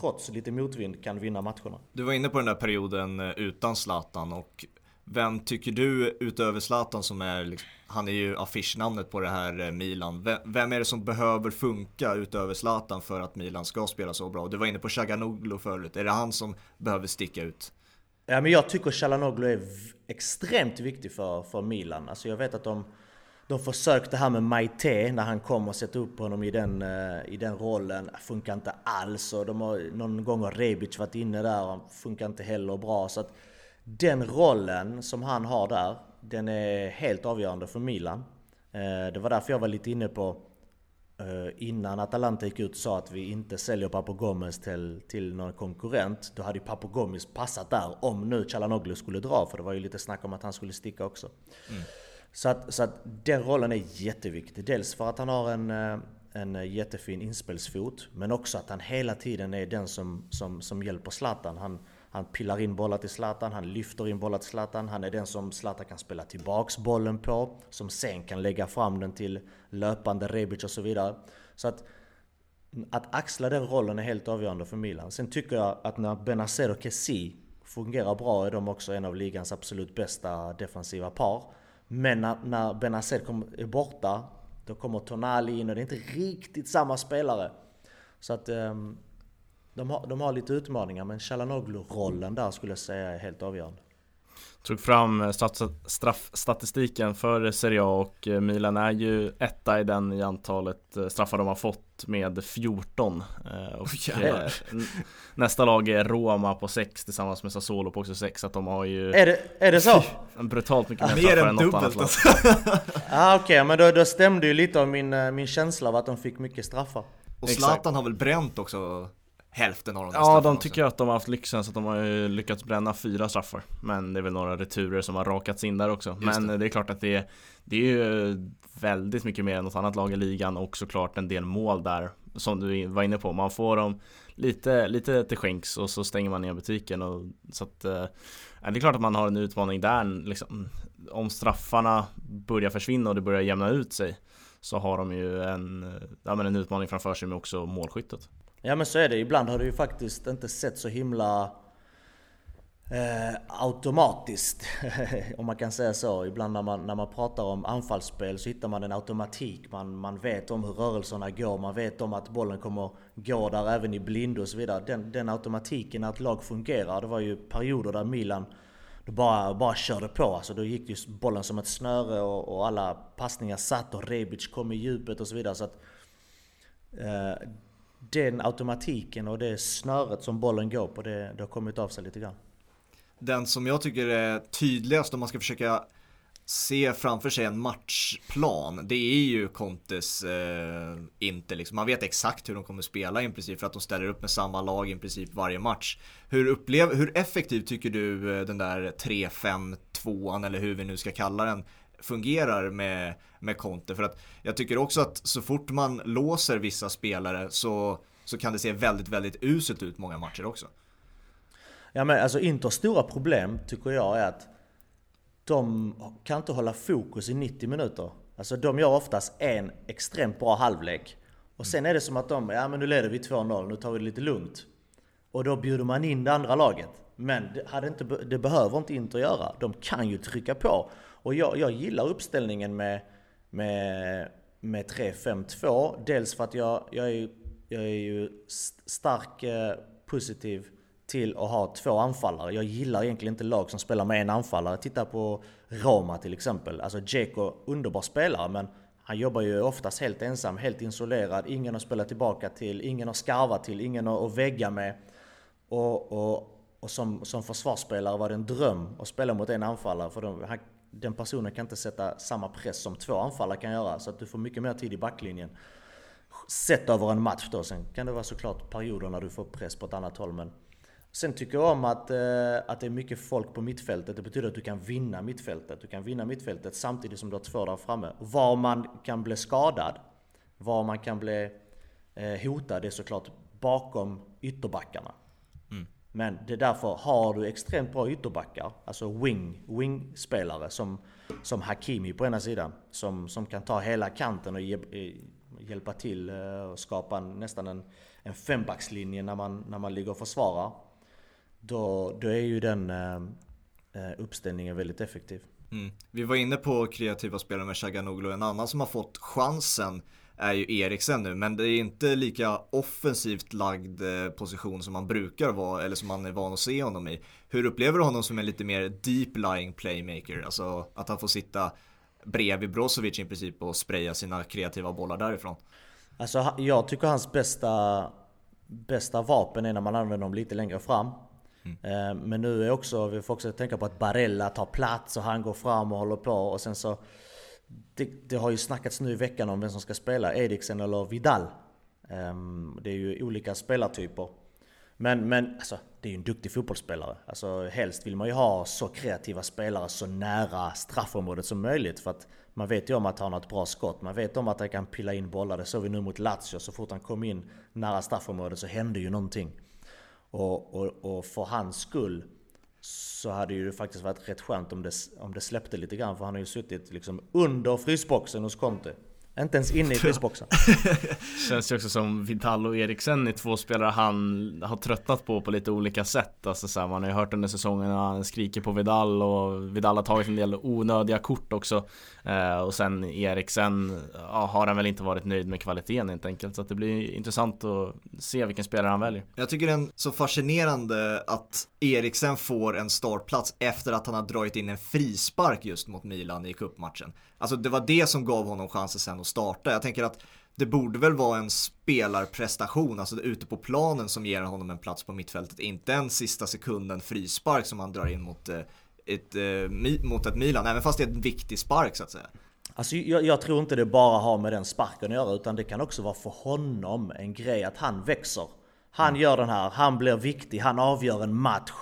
trots lite motvind kan vinna matcherna. Du var inne på den där perioden utan Zlatan och vem tycker du utöver Zlatan som är, liksom, han är ju affischnamnet på det här eh, Milan. Vem är det som behöver funka utöver Zlatan för att Milan ska spela så bra? Du var inne på Chaganoglu förut, är det han som behöver sticka ut? Ja men jag tycker Chalanoglu är extremt viktig för, för Milan. Alltså jag vet att de, de försökte här med Maite när han kom och sätta upp honom i den, eh, i den rollen. Funkar inte alls och de har, någon gång har Rebic varit inne där och funkar inte heller bra. Så att den rollen som han har där, den är helt avgörande för Milan. Eh, det var därför jag var lite inne på eh, innan Atalanta gick ut och sa att vi inte säljer Papo Gomez till, till någon konkurrent. Då hade ju Papo Gomez passat där om nu Chalanoglu skulle dra, för det var ju lite snack om att han skulle sticka också. Mm. Så, att, så att den rollen är jätteviktig. Dels för att han har en, eh, en jättefin inspelsfot, men också att han hela tiden är den som, som, som hjälper Zlatan. Han, han pillar in bollar till Zlatan, han lyfter in bollar till Zlatan. Han är den som Zlatan kan spela tillbaks bollen på. Som sen kan lägga fram den till löpande Rebic och så vidare. Så att, att axla den rollen är helt avgörande för Milan. Sen tycker jag att när Benazer och Kessi fungerar bra är de också en av ligans absolut bästa defensiva par. Men när, när Benazer är borta, då kommer Tonali in och det är inte riktigt samma spelare. Så att um, de har, de har lite utmaningar, men Chalanoglu-rollen där skulle jag säga är helt avgörande. Tog fram eh, straffstatistiken för Serie A och eh, Milan är ju etta i den i antalet eh, straffar de har fått med 14 och Nästa lag är Roma på 6 tillsammans med Sassuolo på också 6 så att de har ju Är det, är det så? Brutalt mycket mer straffar än något annat lag. alltså. ah, Okej, okay, men då, då stämde ju lite av min, min känsla av att de fick mycket straffar. Och Zlatan har väl bränt också hälften av de där Ja, de tycker också. att de har haft lyxen så att de har lyckats bränna fyra straffar. Men det är väl några returer som har rakats in där också. Just men det. det. är klart att det är, det är ju väldigt mycket mer än något annat lag i ligan och såklart en del mål där som du var inne på. Man får dem lite, lite till skänks och så stänger man ner butiken. Och, så att, eh, det är klart att man har en utmaning där. Liksom, om straffarna börjar försvinna och det börjar jämna ut sig så har de ju en, ja, men en utmaning framför sig med också målskyttet. Ja men så är det. Ibland har det ju faktiskt inte sett så himla eh, automatiskt, om man kan säga så. Ibland när man, när man pratar om anfallsspel så hittar man en automatik. Man, man vet om hur rörelserna går, man vet om att bollen kommer gå där även i blindo och så vidare. Den, den automatiken att lag fungerar. Det var ju perioder där Milan bara, bara körde på. Alltså då gick ju bollen som ett snöre och, och alla passningar satt och Rebic kom i djupet och så vidare. Så att, eh, den automatiken och det snöret som bollen går på, det, det har kommit av sig lite grann. Den som jag tycker är tydligast om man ska försöka se framför sig en matchplan, det är ju Contes eh, inte liksom. Man vet exakt hur de kommer spela i princip för att de ställer upp med samma lag i princip varje match. Hur, upplev, hur effektiv tycker du eh, den där 3-5-2an eller hur vi nu ska kalla den fungerar med, med Conte. För att jag tycker också att så fort man låser vissa spelare så, så kan det se väldigt, väldigt uselt ut många matcher också. Ja men alltså Inters stora problem tycker jag är att de kan inte hålla fokus i 90 minuter. Alltså de gör oftast en extremt bra halvlek. Och sen är det som att de, ja men nu leder vi 2-0, nu tar vi det lite lugnt. Och då bjuder man in det andra laget. Men det, hade inte, det behöver inte Inter göra. De kan ju trycka på. Och jag, jag gillar uppställningen med, med, med 3-5-2. Dels för att jag, jag, är, jag är ju stark eh, positiv till att ha två anfallare. Jag gillar egentligen inte lag som spelar med en anfallare. Titta på Roma till exempel. Alltså Dzeko, underbar spelare men han jobbar ju oftast helt ensam, helt isolerad. Ingen att spela tillbaka till, ingen att skarva till, ingen att vägga med. Och, och, och som, som försvarsspelare var det en dröm att spela mot en anfallare. För de, han, den personen kan inte sätta samma press som två anfallare kan göra. Så att du får mycket mer tid i backlinjen. Sett över en match då. Sen kan det vara såklart perioder när du får press på ett annat håll. Men Sen tycker jag om att, eh, att det är mycket folk på mittfältet. Det betyder att du kan vinna mittfältet. Du kan vinna mittfältet samtidigt som du har två där framme. Var man kan bli skadad, var man kan bli eh, hotad, det är såklart bakom ytterbackarna. Men det är därför, har du extremt bra ytterbackar, alltså wing, wing-spelare som, som Hakimi på ena sidan, som, som kan ta hela kanten och ge, eh, hjälpa till eh, och skapa nästan en, en fembackslinje när man, när man ligger och försvarar då, då är ju den eh, uppställningen väldigt effektiv. Mm. Vi var inne på kreativa spelare med Chaganoglu, En annan som har fått chansen är ju Eriksen nu, men det är inte lika offensivt lagd eh, position som man brukar vara, eller som man är van att se honom i. Hur upplever du honom som en lite mer deep lying playmaker? Alltså att han får sitta bredvid Brozovic i princip och spraya sina kreativa bollar därifrån. Alltså jag tycker hans bästa, bästa vapen är när man använder dem lite längre fram. Mm. Men nu är också, vi får också tänka på att Barella tar plats och han går fram och håller på och sen så det, det har ju snackats nu i veckan om vem som ska spela, Eriksen eller Vidal. Ehm, det är ju olika spelartyper. Men, men alltså, det är ju en duktig fotbollsspelare. Alltså, helst vill man ju ha så kreativa spelare så nära straffområdet som möjligt. För att man vet ju om att han har ett bra skott. Man vet om att han kan pilla in bollar. Det såg vi nu mot Lazio. Så fort han kom in nära straffområdet så hände ju någonting. Och, och, och för hans skull så hade ju faktiskt varit rätt skönt om det, om det släppte lite grann. För han har ju suttit liksom under frysboxen hos Conte. Inte ens inne i frysboxen. Känns ju också som Vidal och Eriksen är två spelare han har tröttnat på på lite olika sätt. Alltså så här, man har ju hört under säsongen att han skriker på Vidal och Vidal har tagit en del onödiga kort också. Eh, och sen Eriksen ja, har han väl inte varit nöjd med kvaliteten helt enkelt. Så att det blir intressant att se vilken spelare han väljer. Jag tycker det är så fascinerande att Eriksen får en startplats efter att han har dragit in en frispark just mot Milan i cupmatchen. Alltså det var det som gav honom chansen sen att starta. Jag tänker att det borde väl vara en spelarprestation, alltså ute på planen som ger honom en plats på mittfältet. Inte en sista sekunden frispark som han drar in mot eh, ett, eh, mot ett Milan, även fast det är en viktig spark så att säga. Alltså, jag, jag, tror inte det bara har med den sparken att göra, utan det kan också vara för honom en grej att han växer. Han mm. gör den här, han blir viktig, han avgör en match.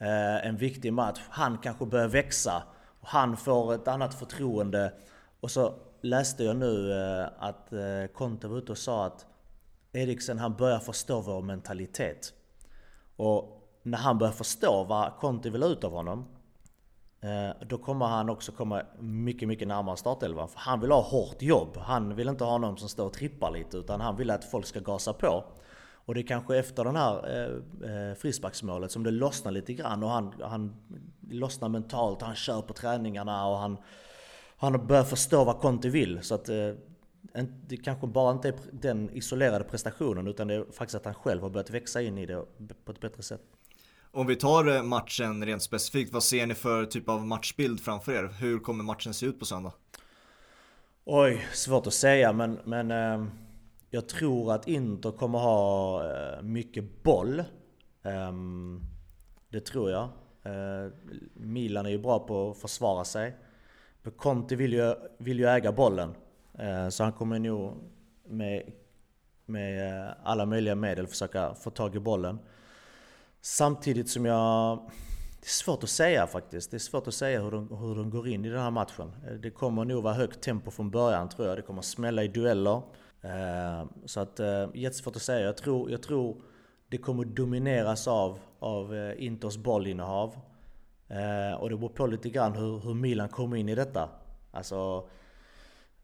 Eh, en viktig match. Han kanske börjar växa. Han får ett annat förtroende. Och så läste jag nu eh, att eh, Conte var ute och sa att Eriksen han börjar förstå vår mentalitet. Och när han börjar förstå vad Conte vill ha ut av honom eh, då kommer han också komma mycket, mycket närmare startelvan. För han vill ha hårt jobb. Han vill inte ha någon som står och trippar lite, utan han vill att folk ska gasa på. Och det är kanske efter det här eh, eh, frisparksmålet som det lossnar lite grann och han, han lossnar mentalt, han kör på träningarna och han, han börjar förstå vad Conte vill. Så att eh, det kanske bara inte är den isolerade prestationen utan det är faktiskt att han själv har börjat växa in i det på ett bättre sätt. Om vi tar matchen rent specifikt, vad ser ni för typ av matchbild framför er? Hur kommer matchen se ut på söndag? Oj, svårt att säga men, men eh, jag tror att Inter kommer ha eh, mycket boll. Ehm, det tror jag. Eh, Milan är ju bra på att försvara sig. Men Conte vill ju, vill ju äga bollen. Eh, så han kommer nog med, med alla möjliga medel försöka få tag i bollen. Samtidigt som jag det är svårt att säga faktiskt. Det är svårt att säga hur de, hur de går in i den här matchen. Det kommer nog vara högt tempo från början tror jag. Det kommer smälla i dueller. Eh, så att eh, jättesvårt att säga. Jag tror, jag tror det kommer domineras av, av eh, Inters bollinnehav. Och det beror på lite grann hur, hur Milan kommer in i detta. Alltså,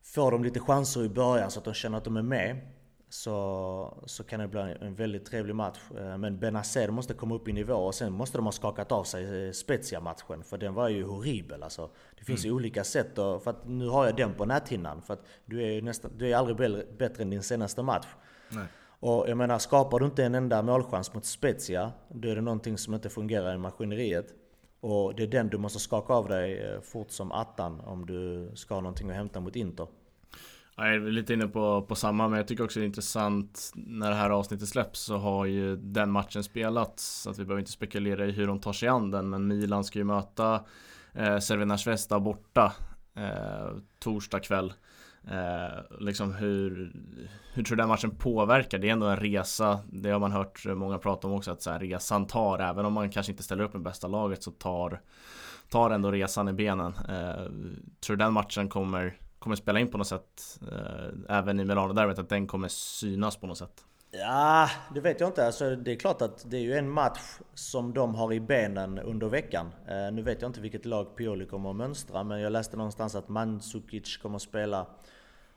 får de lite chanser i början så att de känner att de är med så, så kan det bli en väldigt trevlig match. Eh, men Benazer måste komma upp i nivå och sen måste de ha skakat av sig eh, Spezia-matchen. För den var ju horribel alltså. Det finns mm. ju olika sätt att, för att nu har jag den på näthinnan. För att du är, nästan, du är aldrig bättre än din senaste match. Nej. Och jag menar, skapar du inte en enda målchans mot Spezia, då är det någonting som inte fungerar i maskineriet. Och det är den du måste skaka av dig eh, fort som attan om du ska ha någonting att hämta mot Inter. Jag är lite inne på, på samma, men jag tycker också det är intressant när det här avsnittet släpps så har ju den matchen spelats. Så att vi behöver inte spekulera i hur de tar sig an den, men Milan ska ju möta eh, Cervena Vesta borta eh, torsdag kväll. Eh, liksom hur, hur tror du den matchen påverkar? Det är ändå en resa, det har man hört många prata om också, att så här, resan tar, även om man kanske inte ställer upp med bästa laget så tar, tar ändå resan i benen. Eh, tror du den matchen kommer kommer spela in på något sätt eh, Även i Milano-derbyt, att den kommer synas på något sätt? Ja, det vet jag inte. Alltså, det är klart att det är ju en match som de har i benen under veckan. Eh, nu vet jag inte vilket lag Pioli kommer att mönstra, men jag läste någonstans att Mandzukic kommer att spela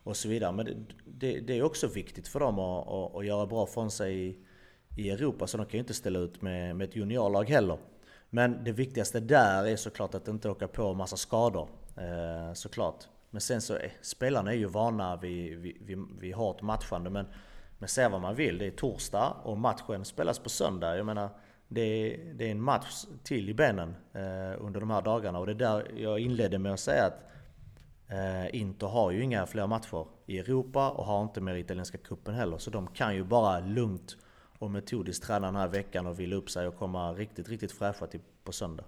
och så vidare. Men det, det, det är också viktigt för dem att, att, att göra bra från sig i, i, Europa, så de kan ju inte ställa ut med, med ett juniorlag heller. Men det viktigaste där är såklart att inte åka på massa skador. Eh, såklart. Men sen så, är, spelarna är ju vana vid, vid, vid, vid hårt matchande. Men, men säga vad man vill, det är torsdag och matchen spelas på söndag. Jag menar, det är, det är en match till i benen eh, under de här dagarna. Och det är där jag inledde med att säga att eh, Inter har ju inga fler matcher i Europa och har inte mer italienska kuppen heller. Så de kan ju bara lugnt och metodiskt träna den här veckan och vila upp sig och komma riktigt, riktigt fräscha till på söndag.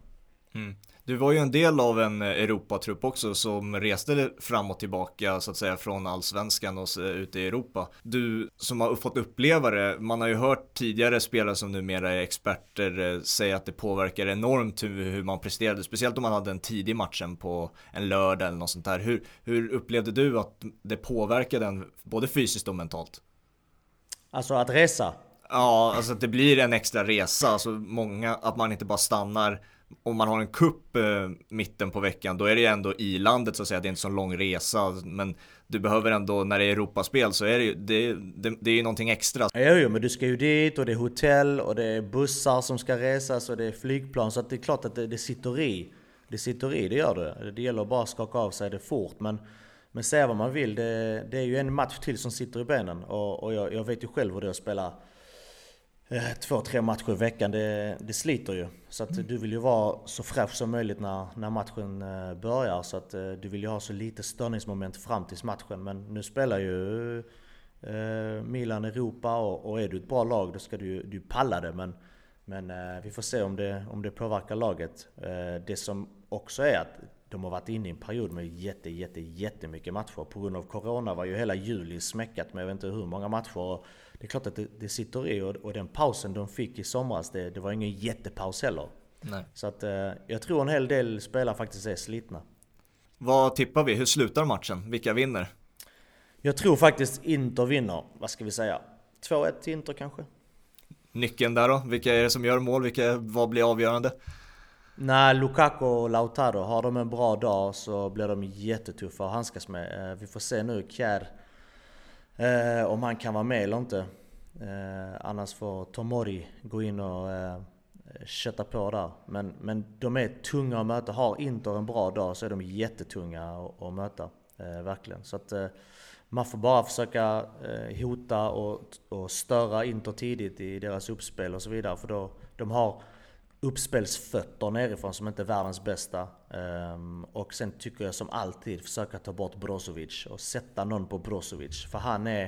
Mm. Du var ju en del av en Europatrupp också som reste fram och tillbaka så att säga från allsvenskan och ute i Europa. Du som har fått uppleva det, man har ju hört tidigare spelare som numera är experter eh, säga att det påverkar enormt hur, hur man presterade, speciellt om man hade en tidig matchen på en lördag eller något sånt där. Hur, hur upplevde du att det påverkade en både fysiskt och mentalt? Alltså att resa? Ja, alltså att det blir en extra resa, alltså många, att man inte bara stannar om man har en kupp eh, mitten på veckan, då är det ju ändå i landet så att säga. Det är inte så lång resa, men du behöver ändå, när det är Europaspel så är det ju, det, det, det är ju någonting extra. Jo, jo, men du ska ju dit och det är hotell och det är bussar som ska resas och det är flygplan. Så att det är klart att det, det sitter i. Det sitter i, det gör det. Det gäller bara att skaka av sig det fort. Men, men säga vad man vill, det, det är ju en match till som sitter i benen. Och, och jag, jag vet ju själv hur det är att spela Eh, två, tre matcher i veckan, det, det sliter ju. Så att du vill ju vara så fräsch som möjligt när, när matchen eh, börjar. Så att eh, du vill ju ha så lite störningsmoment fram till matchen. Men nu spelar ju Milan Europa och, och är du ett bra lag då ska du ju palla det. Men, men vi får se om det, om det påverkar laget. Det som också är att de har varit inne i en period med jätte, jätte, jättemycket matcher. På grund av Corona var ju hela juli smäckat med jag vet inte hur många matcher det är klart att det, det sitter i och, och, den pausen de fick i somras, det, det var ingen jättepaus heller. Nej. Så att eh, jag tror en hel del spelare faktiskt är slitna. Vad tippar vi? Hur slutar matchen? Vilka vinner? Jag tror faktiskt Inter vinner. Vad ska vi säga? 2-1 till Inter kanske? Nyckeln där då? Vilka är det som gör mål? Vilka, vad blir avgörande? Nej, Lukaku och Lautaro, har de en bra dag så blir de jättetuffa att handskas med. Eh, vi får se nu, Kjär Eh, om han kan vara med eller inte. Eh, annars får Tomori gå in och eh, kötta på där. Men, men de är tunga att möta. Har Inter en bra dag så är de jättetunga att, att möta. Eh, verkligen. Så att, eh, man får bara försöka eh, hota och, och störa Inter tidigt i deras uppspel och så vidare. För då, de har uppspelsfötter nerifrån som inte är världens bästa. Um, och sen tycker jag som alltid försöka ta bort Brozovic och sätta någon på Brozovic. För han är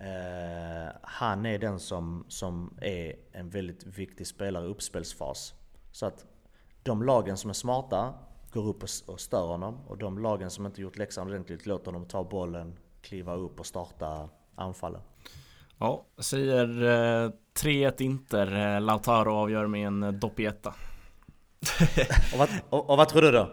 uh, Han är den som, som är en väldigt viktig spelare i uppspelsfas. Så att de lagen som är smarta går upp och, och stör honom. Och de lagen som inte gjort läxan ordentligt låter honom ta bollen, kliva upp och starta anfallen. Ja, jag säger eh, 3-1 Inter. Eh, Lautaro avgör med en eh, doppietta. och, vad, och, och vad tror du då?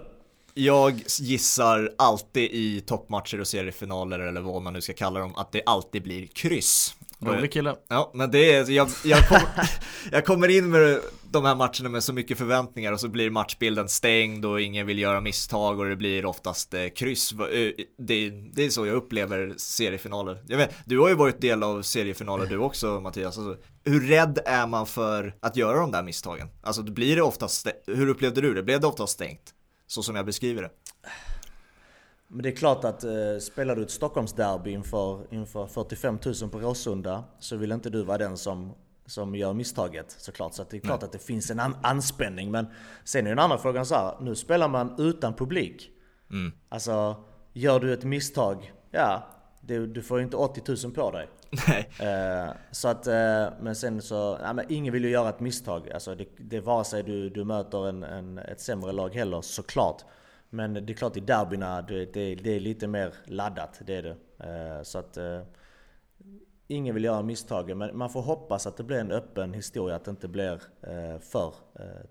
Jag gissar alltid i toppmatcher och seriefinaler eller vad man nu ska kalla dem att det alltid blir kryss. Rolig kille. Ja, men det är, jag, jag, kom, jag kommer in med de här matcherna med så mycket förväntningar och så blir matchbilden stängd och ingen vill göra misstag och det blir oftast eh, kryss. Eh, det, det, är så jag upplever seriefinaler. Jag vet, du har ju varit del av seriefinaler du också Mattias. Alltså, hur rädd är man för att göra de där misstagen? Alltså blir det oftast, hur upplevde du det? Blev det oftast stängt? Så som jag beskriver det. Men det är klart att eh, spelar du ett Stockholmsderby inför, inför 45 000 på Råsunda så vill inte du vara den som, som gör misstaget såklart. Så det är klart Nej. att det finns en an anspänning. Men sen är den andra frågan så här, nu spelar man utan publik. Mm. Alltså, gör du ett misstag, ja, du, du får inte 80 000 på dig. Nej. Eh, så att, eh, men sen så, nej, men ingen vill ju göra ett misstag. Alltså det, det är vare sig du, du möter en, en, ett sämre lag heller, såklart. Men det är klart i derbyna, det, det, det är lite mer laddat, det är det. Eh, så att ingen vill göra misstag, men man får hoppas att det blir en öppen historia, att det inte blir eh, för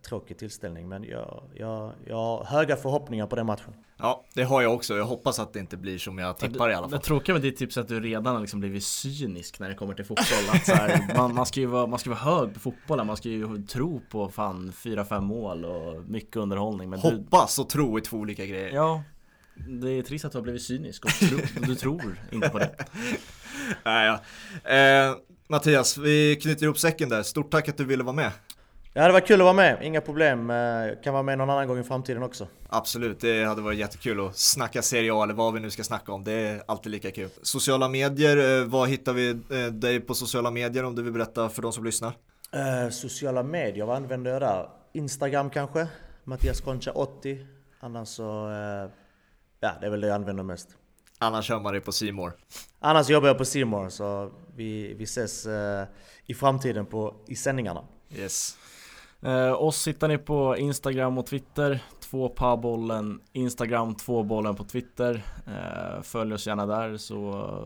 tråkig tillställning. Men jag, jag, jag har höga förhoppningar på den matchen. Ja, det har jag också. Jag hoppas att det inte blir som jag tippar i alla fall. Det tråkiga med ditt tips är att du redan har liksom blivit cynisk när det kommer till fotboll. Att så här, man, man, ska ju vara, man ska vara hög på fotbollen, man ska ju tro på fan 4-5 mål och mycket underhållning. Men hoppas och tro är två olika grejer. Ja, det är trist att du har blivit cynisk och, tro, du tror inte på det. Nej, ja. Eh, Mattias, vi knyter ihop säcken där. Stort tack att du ville vara med. Ja det var kul att vara med, inga problem. Jag eh, kan vara med någon annan gång i framtiden också. Absolut, det hade varit jättekul att snacka Serie A eller vad vi nu ska snacka om. Det är alltid lika kul. Sociala medier, eh, vad hittar vi eh, dig på sociala medier om du vill berätta för de som lyssnar? Uh, sociala medier, vad använder jag där? Instagram kanske? Mattias Concha 80. Annars så, uh, ja det är väl det jag använder mest. Annars kör man det på Simor. Annars jobbar jag på Simor så vi, vi ses uh, i framtiden på, i sändningarna. Yes. Eh, oss hittar ni på Instagram och Twitter, två bollen Instagram, två bollen på Twitter. Eh, följ oss gärna där så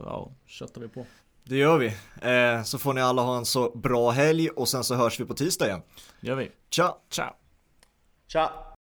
ja, köttar vi på. Det gör vi. Eh, så får ni alla ha en så bra helg och sen så hörs vi på tisdag igen. Det gör vi. Ciao! Ciao! Ciao!